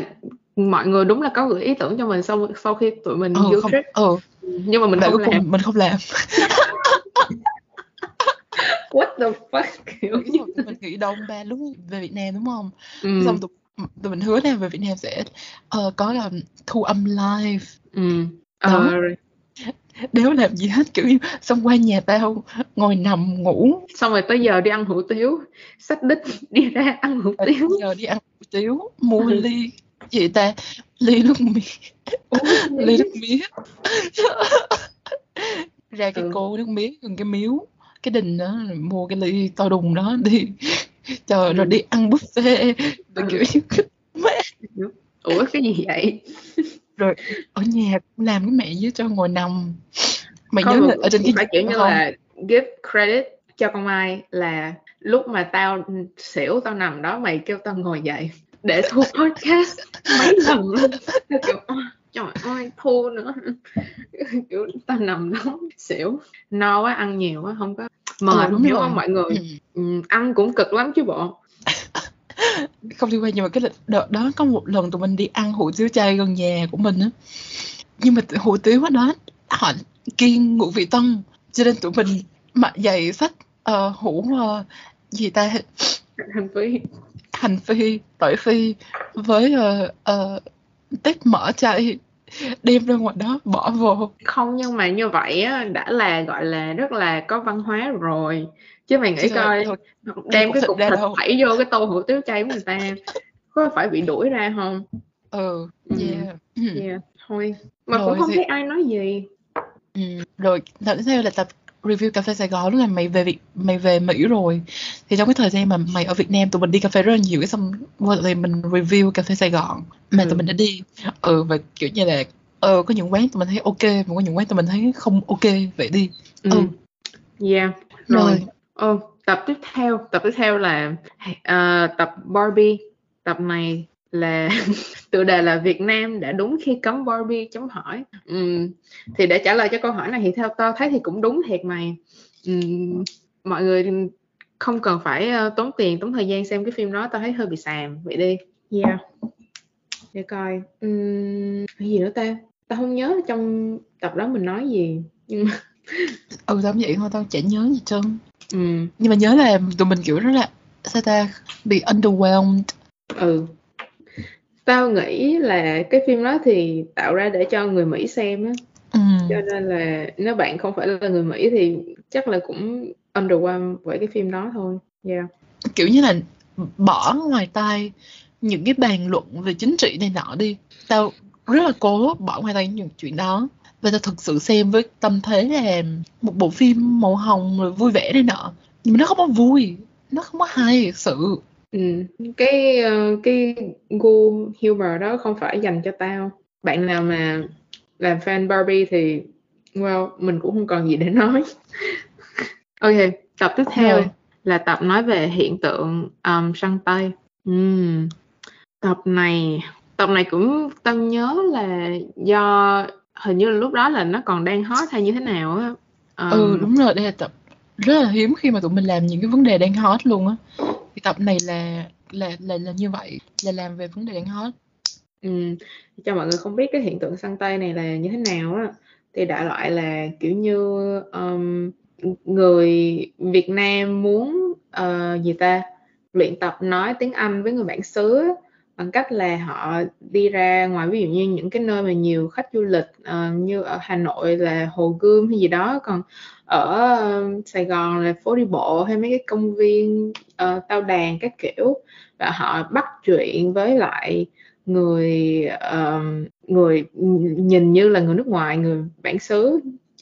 mọi người đúng là có gửi ý tưởng cho mình sau sau khi tụi mình ừ guilt không trip. ừ. Nhưng mà mình và không làm. mình không làm what the fuck? Kiểu tụi mình nghĩ đông ba lúc về Việt Nam đúng không? Ừ. xong tụi, tụi mình hứa là về Việt Nam sẽ ờ, có là thu âm live. Ừ. Đó. Ờ, đéo làm gì hết kiểu như xong qua nhà tao ngồi nằm ngủ. Xong rồi tới giờ đi ăn hủ tiếu. Xách đích đi ra ăn hủ tiếu. giờ đi ăn hủ tiếu mua Ừ. ly. Gì ta ly nước mía ly nước mía ra cái Ừ. cô nước mía gần cái miếu cái đình đó rồi mua cái ly to đùng đó đi. Trời rồi đi ăn buffet. Rồi Ừ. kiểu mẹ ủa cái gì vậy? Ở nhà cũng làm cái mẹ với cho ngồi nằm. Mày Không, nhớ là ở trên cái phải kiểu như không? là give credit cho con Mai là lúc mà tao xỉu tao nằm đó mày kêu tao ngồi dậy để thu podcast mấy lần luôn. Tao kiểu "Ôi, trời ơi thu nữa. Kiểu tao nằm đó xỉu. No quá ăn nhiều quá không có mệt. Đúng hiểu rồi. không mọi người Ừ. ừ, ăn cũng cực lắm chứ bộ. Không liên quan nhưng mà cái lịch- đợt đó có một lần tụi mình đi ăn hủ tiếu chay gần nhà của mình á. Nhưng mà hủ tiếu đó họ kiêng ngũ vị tân cho nên tụi mình mặt dày sách ờ, hũ ờ, gì ta? Hành phi. Hành phi tỏi phi với ờ, ờ, tép mỡ chay đem ra ngoài đó bỏ vô không nhưng mà như vậy á đã là gọi là rất là có văn hóa rồi chứ mày nghĩ Chứ coi rồi đem cái cục thịt thảy vô cái tô hủ tiếu chay của người ta có phải bị đuổi ra không ừ Ừ. yeah. Ừ. yeah thôi mà Rồi cũng không thì- thấy ai nói gì Ừ. rồi tiếp theo là tập review cà phê Sài Gòn lúc là mày về Việt mày về Mỹ rồi. Thì trong cái thời gian mà mày ở Việt Nam tụi mình đi cà phê rất là nhiều cái xong qua thì mình review cà phê Sài Gòn. Mà Ừ. tụi mình đã đi ừ và kiểu như là ờ có những quán tụi mình thấy ok mà có những quán tụi mình thấy không ok vậy đi. Ừ. Ừ. yeah. Rồi rồi. Ồ, tập tiếp theo. Tập tiếp theo là ờ, tập Barbie. Tập này là tựa đề là Việt Nam đã đúng khi cấm Barbie chấm hỏi. Ừm, thì để trả lời cho câu hỏi này thì theo tao thấy thì cũng đúng thiệt mày Ừm, mọi người không cần phải ờ, tốn tiền tốn thời gian xem cái phim đó tao thấy hơi bị xàm. Vậy đi. Yeah để coi. Ừm, cái gì nữa ta? Tao không nhớ trong tập đó mình nói gì nhưng mà ừ tao vậy thôi tao chả nhớ gì trơn. Ừm, nhưng mà nhớ là tụi mình kiểu rất là sao ta bị underwhelmed. Ừ tao nghĩ là cái phim đó thì tạo ra để cho người Mỹ xem á. Ừ. cho nên là nếu bạn không phải là người Mỹ thì chắc là cũng underwhelmed với cái phim đó thôi. Yeah. Kiểu như là bỏ ngoài tai những cái bàn luận về chính trị này nọ đi. Tao rất là cố bỏ ngoài tai những chuyện đó. Và tao thực sự xem với tâm thế là một bộ phim màu hồng rồi vui vẻ này nọ. Nhưng mà nó không có vui. Nó không có hay thực sự ừ. cái ờ, cái gu humor đó không phải dành cho tao. Bạn nào mà làm fan Barbie thì well mình cũng không còn gì để nói. Ok tập tiếp theo Rồi. là tập nói về hiện tượng um, săn tay. Ừm, tập này tập này cũng tao nhớ là do hình như là lúc đó là nó còn đang hot hay như thế nào á. Ừ Um, đúng rồi đây là tập rất là hiếm khi mà tụi mình làm những cái vấn đề đang hot luôn á tập này là là là là như vậy là làm về vấn đề đang hot ừ. cho mọi người không biết cái hiện tượng săn tay này là như thế nào á thì đại loại là kiểu như um, người Việt Nam muốn uh, gì ta luyện tập nói tiếng Anh với người bản xứ bằng cách là họ đi ra ngoài ví dụ như những cái nơi mà nhiều khách du lịch ờ, như ở Hà Nội là Hồ Gươm hay gì đó còn ở ờ, Sài Gòn là phố đi bộ hay mấy cái công viên ờ, tao đàn các kiểu. Và họ bắt chuyện với lại người ờm, người nhìn như là người nước ngoài người bản xứ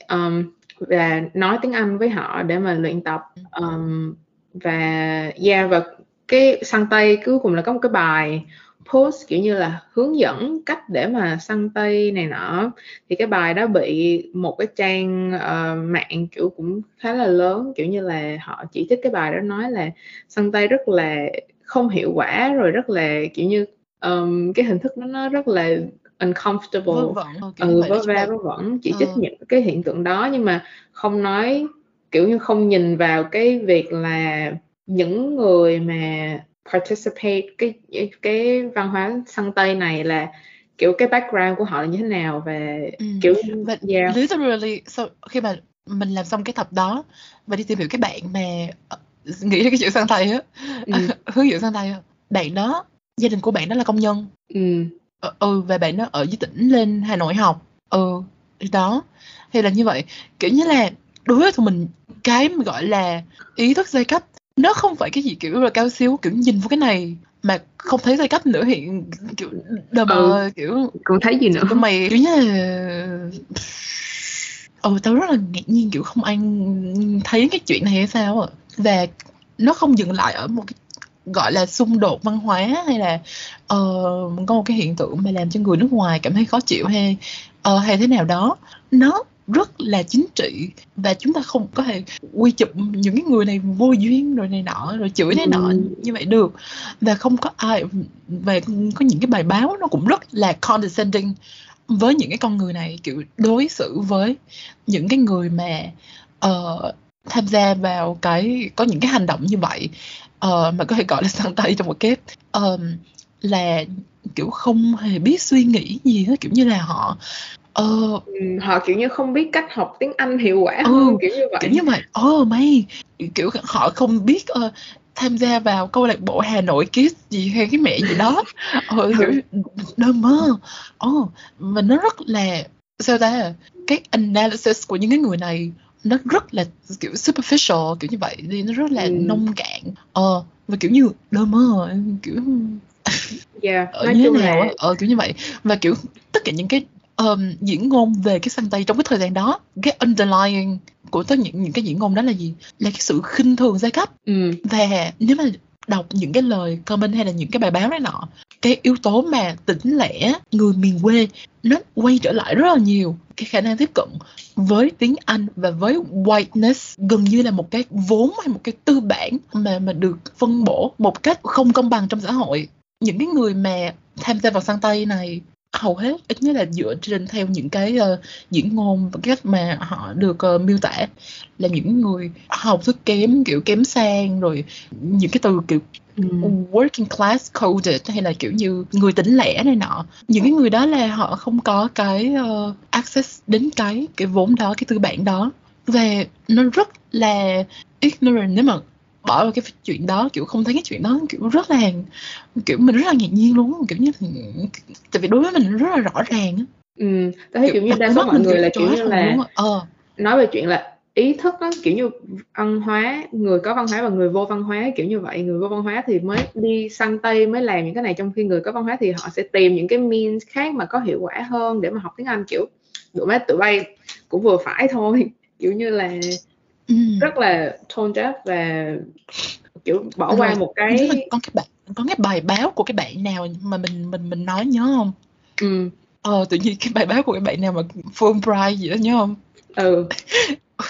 ờm, và nói tiếng Anh với họ để mà luyện tập. Ờm, và yeah và cái săn tay cuối cùng là có một cái bài post kiểu như là hướng dẫn cách để mà săn tay này nọ. Thì cái bài đó bị một cái trang ờ, mạng kiểu cũng khá là lớn kiểu như là họ chỉ trích cái bài đó nói là săn tay rất là không hiệu quả rồi rất là kiểu như ờm, cái hình thức đó nó rất là uncomfortable. Vớ vẩn như ừ vớ va vẩn chỉ trích Ờ. những cái hiện tượng đó nhưng mà không nói kiểu như không nhìn vào cái việc là những người mà participate cái cái văn hóa săn tây này là kiểu cái background của họ là như thế nào và Ừ. kiểu Và yeah. literally sau khi mà mình làm xong cái tập đó và đi tìm hiểu cái bạn mà ờ, nghĩ ra cái chuyện sang tay á ừ, hướng dẫn sang tay á bạn đó gia đình của bạn đó là công nhân. Ừ, Ờ, ừ và bạn đó ở dưới tỉnh lên Hà Nội học. Ừ thì đó. Thì là như vậy. Kiểu như là đối với tụi mình cái mà gọi là ý thức giai cấp nó không phải cái gì kiểu là cao siêu kiểu nhìn vào cái này mà không thấy giai cấp nữa hiện kiểu đờ mờ kiểu còn thấy gì nữa. mày kiểu như là ừ tao rất là ngạc nhiên kiểu không ai thấy cái chuyện này hay sao à và nó không dừng lại ở một cái gọi là xung đột văn hóa hay là ờ, có một cái hiện tượng mà làm cho người nước ngoài cảm thấy khó chịu hay ờ, hay thế nào đó. Nó rất là chính trị và chúng ta không có thể quy chụp những cái người này vô duyên rồi này nọ rồi chửi này nọ Ừ. như vậy được và không có ai và có những cái bài báo nó cũng rất là condescending với những cái con người này kiểu đối xử với những cái người mà ờ, tham gia vào cái có những cái hành động như vậy ờ, mà có thể gọi là sang tay trong một kép ờm, là kiểu không hề biết suy nghĩ gì hết kiểu như là họ ờ Ừm, họ, kiểu như, không biết cách học tiếng Anh hiệu quả Ừ, hơn, kiểu như kiểu vậy. như vậy. Ồ, may! Kiểu, họ không biết, ơ, tham gia vào câu lạc bộ Hà Nội Kids gì hay cái mẹ gì đó. Ờ, kiểu, Ừ. đơ mơ. Ồ, mà nó rất là sao ta? Cái analysis của những cái người này nó rất là kiểu superficial kiểu như vậy đi nó rất là Ừm. nông cạn ờ và kiểu như đơ mơ kiểu Yeah, ở nói như thế chung nào là á ờ kiểu như vậy và kiểu tất cả những cái um, diễn ngôn về cái sang tây trong cái thời gian đó. Cái underlying của tất những những cái diễn ngôn đó là gì? Là cái sự khinh thường giai cấp. Ừm, và nếu mà đọc những cái lời comment hay là những cái bài báo này nọ cái yếu tố mà tỉnh lẻ người miền quê nó quay trở lại rất là nhiều. Cái khả năng tiếp cận với tiếng Anh và với whiteness gần như là một cái vốn hay một cái tư bản mà mà được phân bổ một cách không công bằng trong xã hội. Những cái người mà tham gia vào sang Tây này hầu hết ít nhất là dựa trên theo những cái uh, diễn ngôn và cách mà họ được uh, miêu tả. Là những người học thức kém kiểu kém sang rồi những cái từ kiểu ừm, working class coded hay là kiểu như người tỉnh lẻ này nọ. Những cái người đó là họ không có cái uh, access đến cái cái vốn đó cái tư bản đó. Và nó rất là ignorant nếu mà bỏ vào cái chuyện đó kiểu không thấy cái chuyện đó kiểu rất là kiểu mình rất là ngạc nhiên luôn kiểu như tại vì đối với mình rất là rõ ràng á ừm. Tao thấy, kiểu như, đặt đa số mọi người là, kiểu kiểu như là ờ nói về chuyện là ý thức á, kiểu như, văn hóa người có văn hóa và người vô văn hóa, kiểu như vậy. Người vô văn hóa thì mới đi săn Tây, mới làm những cái này, trong khi người có văn hóa thì họ sẽ tìm những cái means khác mà có hiệu quả hơn để mà học tiếng Anh, kiểu, tụi bay tụi bay cũng vừa phải thôi, kiểu như là, ừm. rất là tone deaf và, kiểu, bỏ qua một cái có cái bạn có cái bài báo của cái bạn nào mà mình mình mình nói nhớ hông? ừm, Ờ, tự nhiên cái bài báo của cái bạn nào mà Fulbright gì đó nhớ hông? ừ,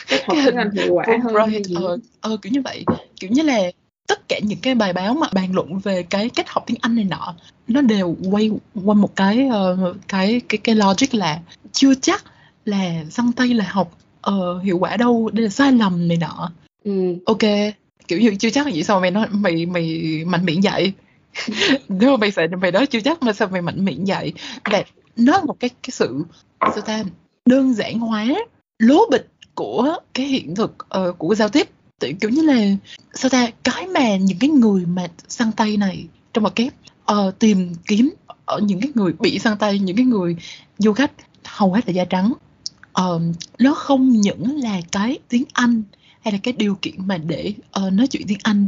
Cái tiếng hình Anh hiệu quả Fulbright, ờ, ờ, kiểu như vậy. Kiểu như là tất cả những cái bài báo mà bàn luận về cái cách học tiếng Anh này nọ, nó đều quay quanh một cái, ờ, cái cái cái logic là chưa chắc là sang Tây là học, ờ, hiệu quả đâu, đây là sai lầm này nọ. Ô kê, kiểu như, chưa chắc là vậy sao mà mày nói mày mày mạnh miệng vậy? Nếu mà mày sợ mày nói chưa chắc mà sao mày mạnh miệng vậy? Và nó là một cái cái sự, sao ta, đơn giản hóa, lố bịch của cái hiện thực, ờ, của giao tiếp. Tại, kiểu như là, sao ta, cái mà những cái người mà sang Tây này trong ngoặc kép, ờ, tìm kiếm ở những cái người bị sang Tây, những cái người du khách hầu hết là da trắng. Ờm, nó không những là cái tiếng Anh hay là cái điều kiện mà để, uh, nói chuyện tiếng Anh,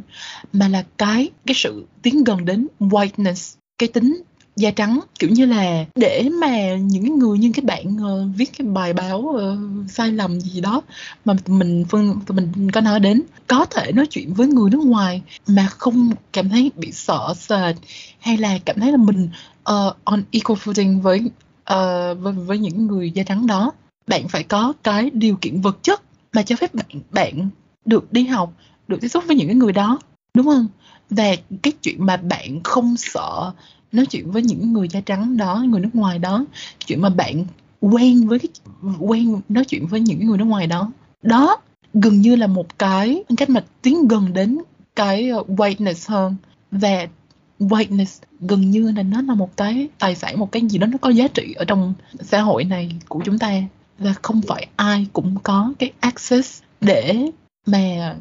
mà là cái cái sự tiến gần đến whiteness, cái tính da trắng. Kiểu như là, để mà những cái người như cái bạn, uh, viết cái bài báo, uh, sai lầm gì đó mà tụi mình phân tụi mình có nói đến, có thể nói chuyện với người nước ngoài mà không cảm thấy bị sợ sệt, hay là cảm thấy là mình, uh, on equal footing với, uh, với với những người da trắng đó. Bạn phải có cái điều kiện vật chất mà cho phép bạn bạn được đi học, được tiếp xúc với những cái người đó, đúng không? Và cái chuyện mà bạn không sợ nói chuyện với những người da trắng đó, người nước ngoài đó, chuyện mà bạn quen với cái quen nói chuyện với những người nước ngoài đó, đó gần như là một cái cách mà tiến gần đến cái, ờ, whiteness hơn. Và whiteness gần như là nó là một cái tài sản, một cái gì đó nó có giá trị ở trong xã hội này của chúng ta là không phải ai cũng có cái access để mà,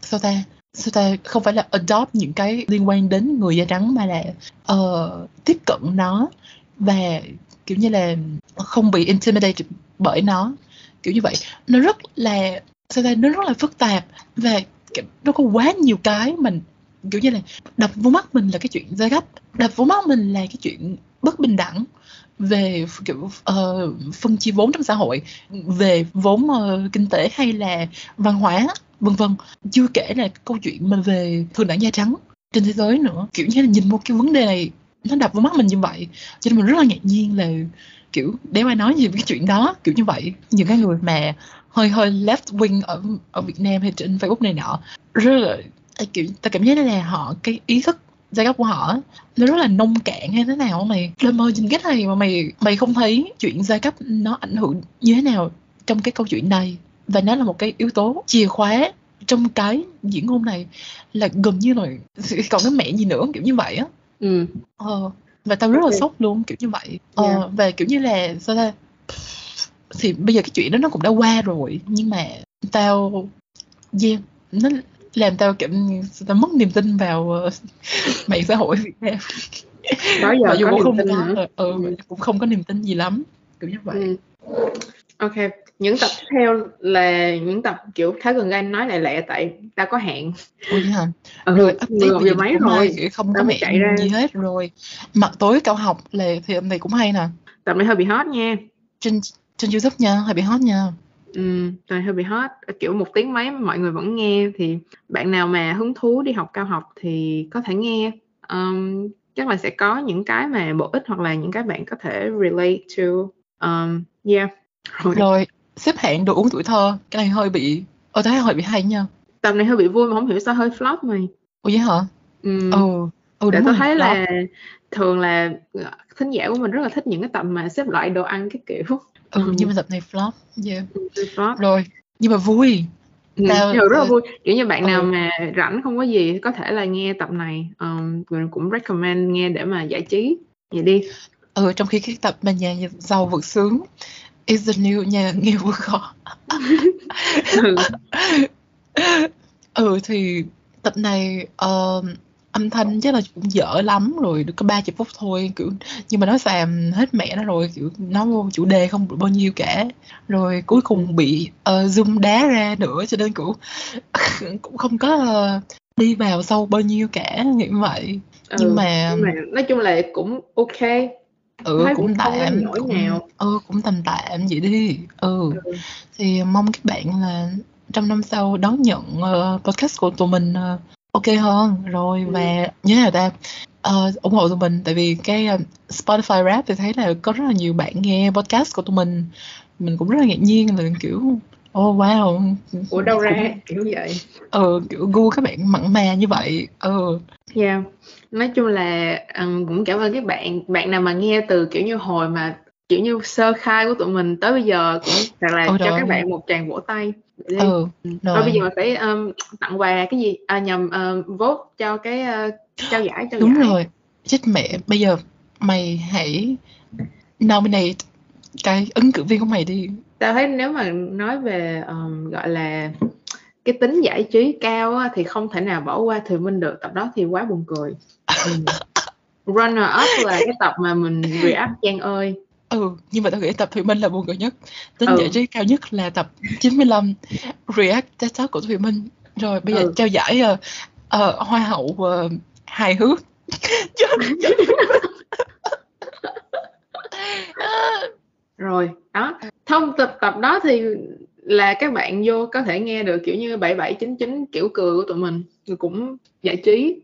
sao ta, sao ta, không phải là adopt những cái liên quan đến người da trắng mà là, uh, tiếp cận nó và, kiểu như là, không bị intimidated bởi nó, kiểu như vậy. Nó rất là, sao ta, nó rất là phức tạp và, nó có quá nhiều cái mình, kiểu như là, đập vô mắt mình là cái chuyện giai cấp, đập vô mắt mình là cái chuyện bất bình đẳng về kiểu, uh, phân chia vốn trong xã hội, về vốn, uh, kinh tế hay là văn hóa, vân vân. Chưa kể là câu chuyện mà về thượng đảng da trắng trên thế giới nữa. Kiểu như là, nhìn một cái vấn đề này nó đập vào mắt mình như vậy, cho nên mình rất là ngạc nhiên là, kiểu, để ai nói gì về cái chuyện đó, kiểu như vậy. Những cái người mà hơi hơi left wing ở ở Việt Nam hay trên Facebook này nọ, rất là, à, kiểu, ta cảm giác là họ cái ý thức giai cấp của họ nó rất là nông cạn hay thế nào mày. Đôi mơ nhìn cái này mà mày mày không thấy chuyện giai cấp nó ảnh hưởng như thế nào trong cái câu chuyện này. Và nó là một cái yếu tố chìa khóa trong cái diễn ngôn này là gần như là còn cái mẹ gì nữa, kiểu như vậy á. Ừm. Ờ, và tao rất là sốc luôn, kiểu như vậy. Ờ, Yeah. và, kiểu như là, sao ta, thì bây giờ cái chuyện đó nó cũng đã qua rồi nhưng mà tao yeah, nó làm tao cảm tao mất niềm tin vào ờ, mạng xã hội Việt Nam đó giờ dù có niềm không tin có hả ừ, Ừ. cũng không có niềm tin gì lắm kiểu như vậy Ừ. Ok, những tập tiếp theo là những tập kiểu khá gần đây nói lại lẹ tại tao có hẹn. ôi hả Ừ, rồi update 11 bây giờ giờ mấy rồi. không có mẹ chạy ra. gì hết rồi mặt tối cao học là thì này cũng hay nè Tập này hơi bị hot nha. trên trên youtube nha hay bị hot nha Ừ, tập này hơi bị hot. Kiểu một tiếng mấy mọi người vẫn nghe thì bạn nào mà hứng thú đi học cao học thì có thể nghe. Um, chắc là sẽ có những cái mà bổ ích hoặc là những cái bạn có thể relate to. Um, yeah. Rồi. rồi xếp hạng đồ uống tuổi thơ cái này hơi bị ờ thấy hơi bị hay nha Tập này hơi bị vui mà không hiểu sao hơi flop mày. ủa vậy hả Ừ. ừ ừ Tại đúng rồi thấy đó. là thường là ờ, thính giả của mình rất là thích những cái tập mà xếp loại đồ ăn cái kiểu ừ Ừ. nhưng mà tập này flop yeah. đó. rồi nhưng mà vui Ừ, Tao- mà rất là vui kiểu như bạn nào Ừ. mà rảnh không có gì có thể là nghe tập này um, mình cũng recommend nghe để mà giải trí vậy đi ừ trong khi cái tập mà nhà giàu vượt sướng is the new nhà nghèo vượt khó ừ. ừ thì tập này ờ, âm thanh chắc là cũng dở lắm rồi được có 30 phút thôi kiểu nhưng mà nó xàm hết mẹ nó rồi kiểu nó vô chủ đề không bao nhiêu cả rồi cuối cùng bị uh, zoom đá ra nữa cho nên cũng cũng không có ờ, đi vào sâu bao nhiêu cả nghĩ vậy ừ. nhưng mà nhưng mà nói chung là cũng ok ừ thấy cũng cũng tạm cũng nào. ừ cũng tầm tạm vậy đi ừ Ừ. thì mong các bạn là trong năm sau đón nhận ờ, podcast của tụi mình ờ, ok hơn. Rồi Ừ. và như thế nào ta? Ờ, ủng hộ tụi mình tại vì cái ờ, Spotify Rap thì thấy là có rất là nhiều bạn nghe podcast của tụi mình. Mình cũng rất là ngạc nhiên là kiểu oh wow. Của đâu ra cũng, kiểu vậy? Ừ kiểu gu các bạn mặn mà như vậy. Ừ. Yeah. Nói chung là um, cũng cảm ơn các bạn bạn nào mà nghe từ kiểu như hồi mà kiểu như sơ khai của tụi mình tới bây giờ cũng thật là Ôi cho các bạn một tràng vỗ tay đi. ừ Thôi rồi bây giờ phải um, tặng quà cái gì? À, nhầm um, vote cho cái uh, trao giải trao đúng giải. rồi. Chết mẹ. Bây giờ mày hãy nominate cái ứng cử viên của mày đi. Tao thấy nếu mà nói về um, gọi là cái tính giải trí cao á, thì không thể nào bỏ qua Thùy Minh được. Tập đó thì quá buồn cười. Ừ. runner up là cái tập mà mình react Giang ơi ừ nhưng mà tao nghĩ tập Thùy Minh là buồn cười nhất. Tính Ừ. giải trí cao nhất là tập 95 react Talk của Thùy Minh. Rồi bây giờ Ừ. trao giải ờ, ờ, hoa hậu ờ, hài hước. Rồi đó. Thông tập tập đó thì là các bạn vô có thể nghe được kiểu như 7799 kiểu cười của tụi mình. Rồi cũng giải trí.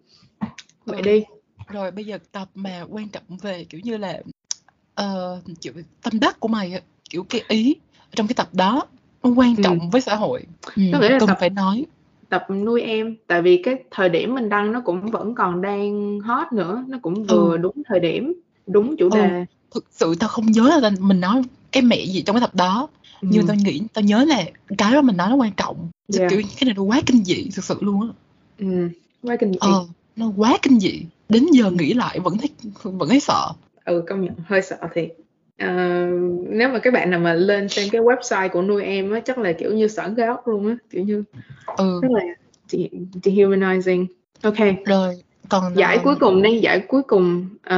Vậy Ừ. đi. Rồi bây giờ tập mà quan trọng về kiểu như là ờ, kiểu tâm đắc của mày kiểu cái ý trong cái tập đó nó quan Ừ. trọng với xã hội ừ, Có nghĩa là cần tập- phải nói tập nuôi em tại vì cái thời điểm mình đăng nó cũng vẫn còn đang hot nữa nó cũng vừa Ừ. đúng thời điểm đúng chủ Ừ. đề thực sự tao không nhớ là mình nói cái mẹ gì trong cái tập đó Ừ. nhưng tao nghĩ tao nhớ là cái đó mình nói nó quan trọng Yeah. kiểu cái này nó quá kinh dị thực sự luôn á ừ. quá kinh dị ờ nó quá kinh dị đến giờ nghĩ lại vẫn thấy vẫn thấy sợ ừ công nhận hơi sợ thiệt. Ờ, nếu mà các bạn nào mà lên xem cái website của nuôi em á chắc là kiểu như sởn gai ốc luôn á kiểu như ừ. Rất là de- dehumanizing. Ok. Rồi còn giải ờ, cuối cùng đi giải cuối cùng ờ,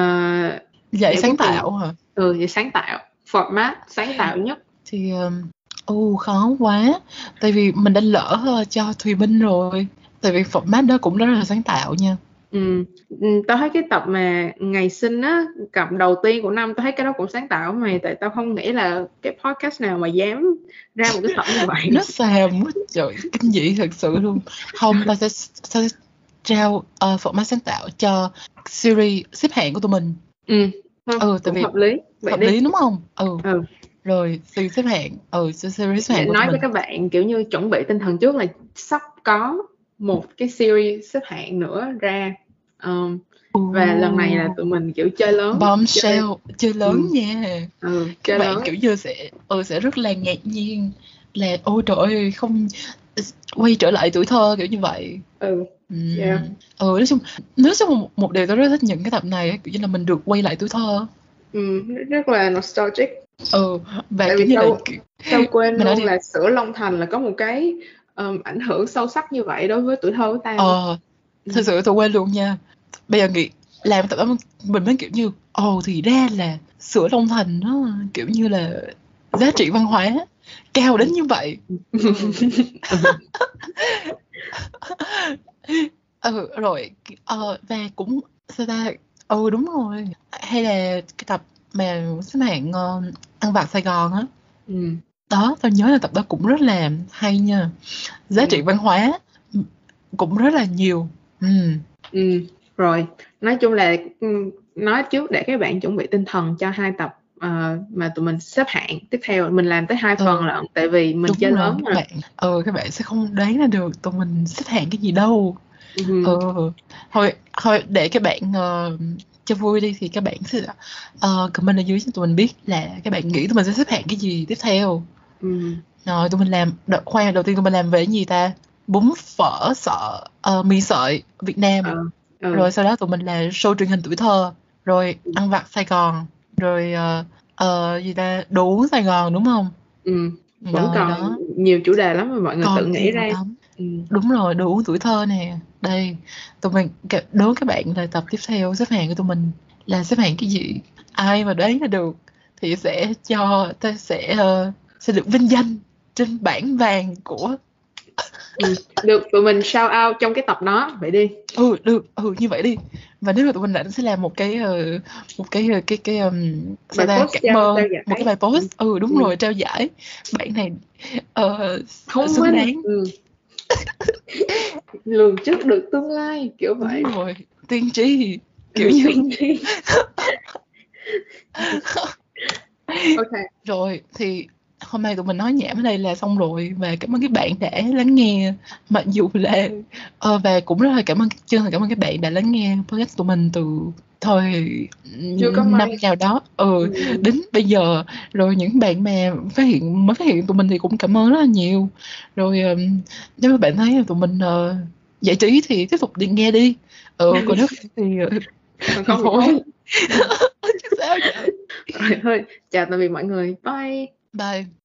giải giải sáng cùng. tạo hả? Ừ giải sáng tạo. Format sáng tạo nhất. Thì um, ô khó quá. Tại vì mình đã lỡ ờ, cho Thùy Minh rồi. Tại vì format đó cũng rất là sáng tạo nha ừ. ừ, tao thấy cái tập mà ngày sinh á cặp đầu tiên của năm tao thấy cái đó cũng sáng tạo mày tại tao không nghĩ là cái podcast nào mà dám ra một cái tập như vậy. Nó xàm quá trời kinh dị thật sự luôn. Không ta sẽ, sẽ trao ờ, format sáng tạo cho series xếp hạng của tụi mình. Ừ, không, Ừ, tại vì hợp lý. Vậy hợp đi. lý đúng không? Ừ. Ừ. rồi series xếp hạng. Ừ series xếp hạng nói với các bạn kiểu như chuẩn bị tinh thần trước là sắp có một cái series xếp hạng nữa ra um, và lần này là tụi mình kiểu chơi lớn bombshell chơi lớn Ừ. nha ừ, các chơi bạn lớn kiểu như sẽ ừ, sẽ rất là ngạc nhiên là ôi trời ơi không quay trở lại tuổi thơ kiểu như vậy ừ, ừ. Yeah. ừ nói chung nói chung một, một điều tôi rất thích những cái tập này kiểu như là mình được quay lại tuổi thơ ừ, rất là nostalgic ừ và Tại kiểu như là đâu- kiểu- Sao quên nói luôn đi. là sữa Long Thành là có một cái um, ảnh hưởng sâu sắc như vậy đối với tuổi thơ của tao. ờ Ừ. thật sự tôi quên luôn nha bây giờ nghĩ làm tập mình mới kiểu như ồ thì ra là sữa Long Thành nó kiểu như là giá trị văn hóa cao đến như vậy ừ rồi ờ, và cũng sao ta ừ đúng rồi hay là cái tập mà xếp hạng ờ, ăn vặt Sài Gòn á Ừ. đó tao nhớ là tập đó cũng rất là hay nha giá trị Ừ. văn hóa cũng rất là nhiều ừ Ừ. Rồi, nói chung là ừ, nói trước để các bạn chuẩn bị tinh thần cho hai tập ờ, mà tụi mình xếp hạng tiếp theo mình làm tới hai Ừ. phần lận tại vì mình đúng chơi rồi lớn các mà. bạn ừ các bạn sẽ không đoán ra được tụi mình xếp hạng cái gì đâu Ừ. ừ thôi thôi để các bạn ờ, cho vui đi thì các bạn sẽ uh, comment ở dưới cho tụi mình biết là các bạn nghĩ tụi mình sẽ xếp hạng cái gì tiếp theo Ừ. rồi tụi mình làm đợt khoan đầu tiên tụi mình làm về cái gì ta bún phở sợ ờ, mì sợi Việt Nam Ờ. Ừ. rồi sau đó tụi mình là show truyền hình tuổi thơ rồi Ừ. ăn vặt Sài Gòn rồi ờ, ờ, gì ta đồ uống Sài Gòn đúng không Ừ. Vẫn rồi còn đó nhiều chủ đề lắm mà mọi người tự còn nghĩ nhiều ra. lắm Ừ. đúng rồi đồ uống tuổi thơ nè đây tụi mình đố các bạn là tập tiếp theo xếp hạng của tụi mình là xếp hạng cái gì ai mà đoán ra được thì sẽ cho ta sẽ ờ, sẽ được vinh danh trên bảng vàng của Ừ. Được tụi mình shout out trong cái tập đó vậy đi. ừ được ừ như vậy đi và nếu mà tụi mình rảnh sẽ làm một cái ờ, một cái ờ, cái cái um, sao Bài ta post cảm ơn một cái bài post ừ đúng Ừ. rồi trao giải bạn này ờ, Thông xứng đáng Ừ. Lường trước được tương lai kiểu vậy. đúng rồi tiên tri kiểu Ừ, như tiên tri. Ok. Rồi thì hôm nay tụi mình nói nhảm ở đây là xong rồi. Và cảm ơn các bạn đã lắng nghe. Mặc dù là ờ, và cũng rất là cảm ơn thành cảm ơn các bạn đã lắng nghe podcast tụi mình từ thời Chưa có năm nào đó. Ừ, Ừ. đến bây giờ. Rồi những bạn mà phát hiện mới phát hiện tụi mình thì cũng cảm ơn rất là nhiều. Rồi nếu mà bạn thấy là tụi mình ờ, giải trí thì tiếp tục đi nghe đi. Ừ, còn nếu không thì ờ, Còn không chứ sao vậy? Rồi thôi, chào tạm biệt mọi người. Bye. Bye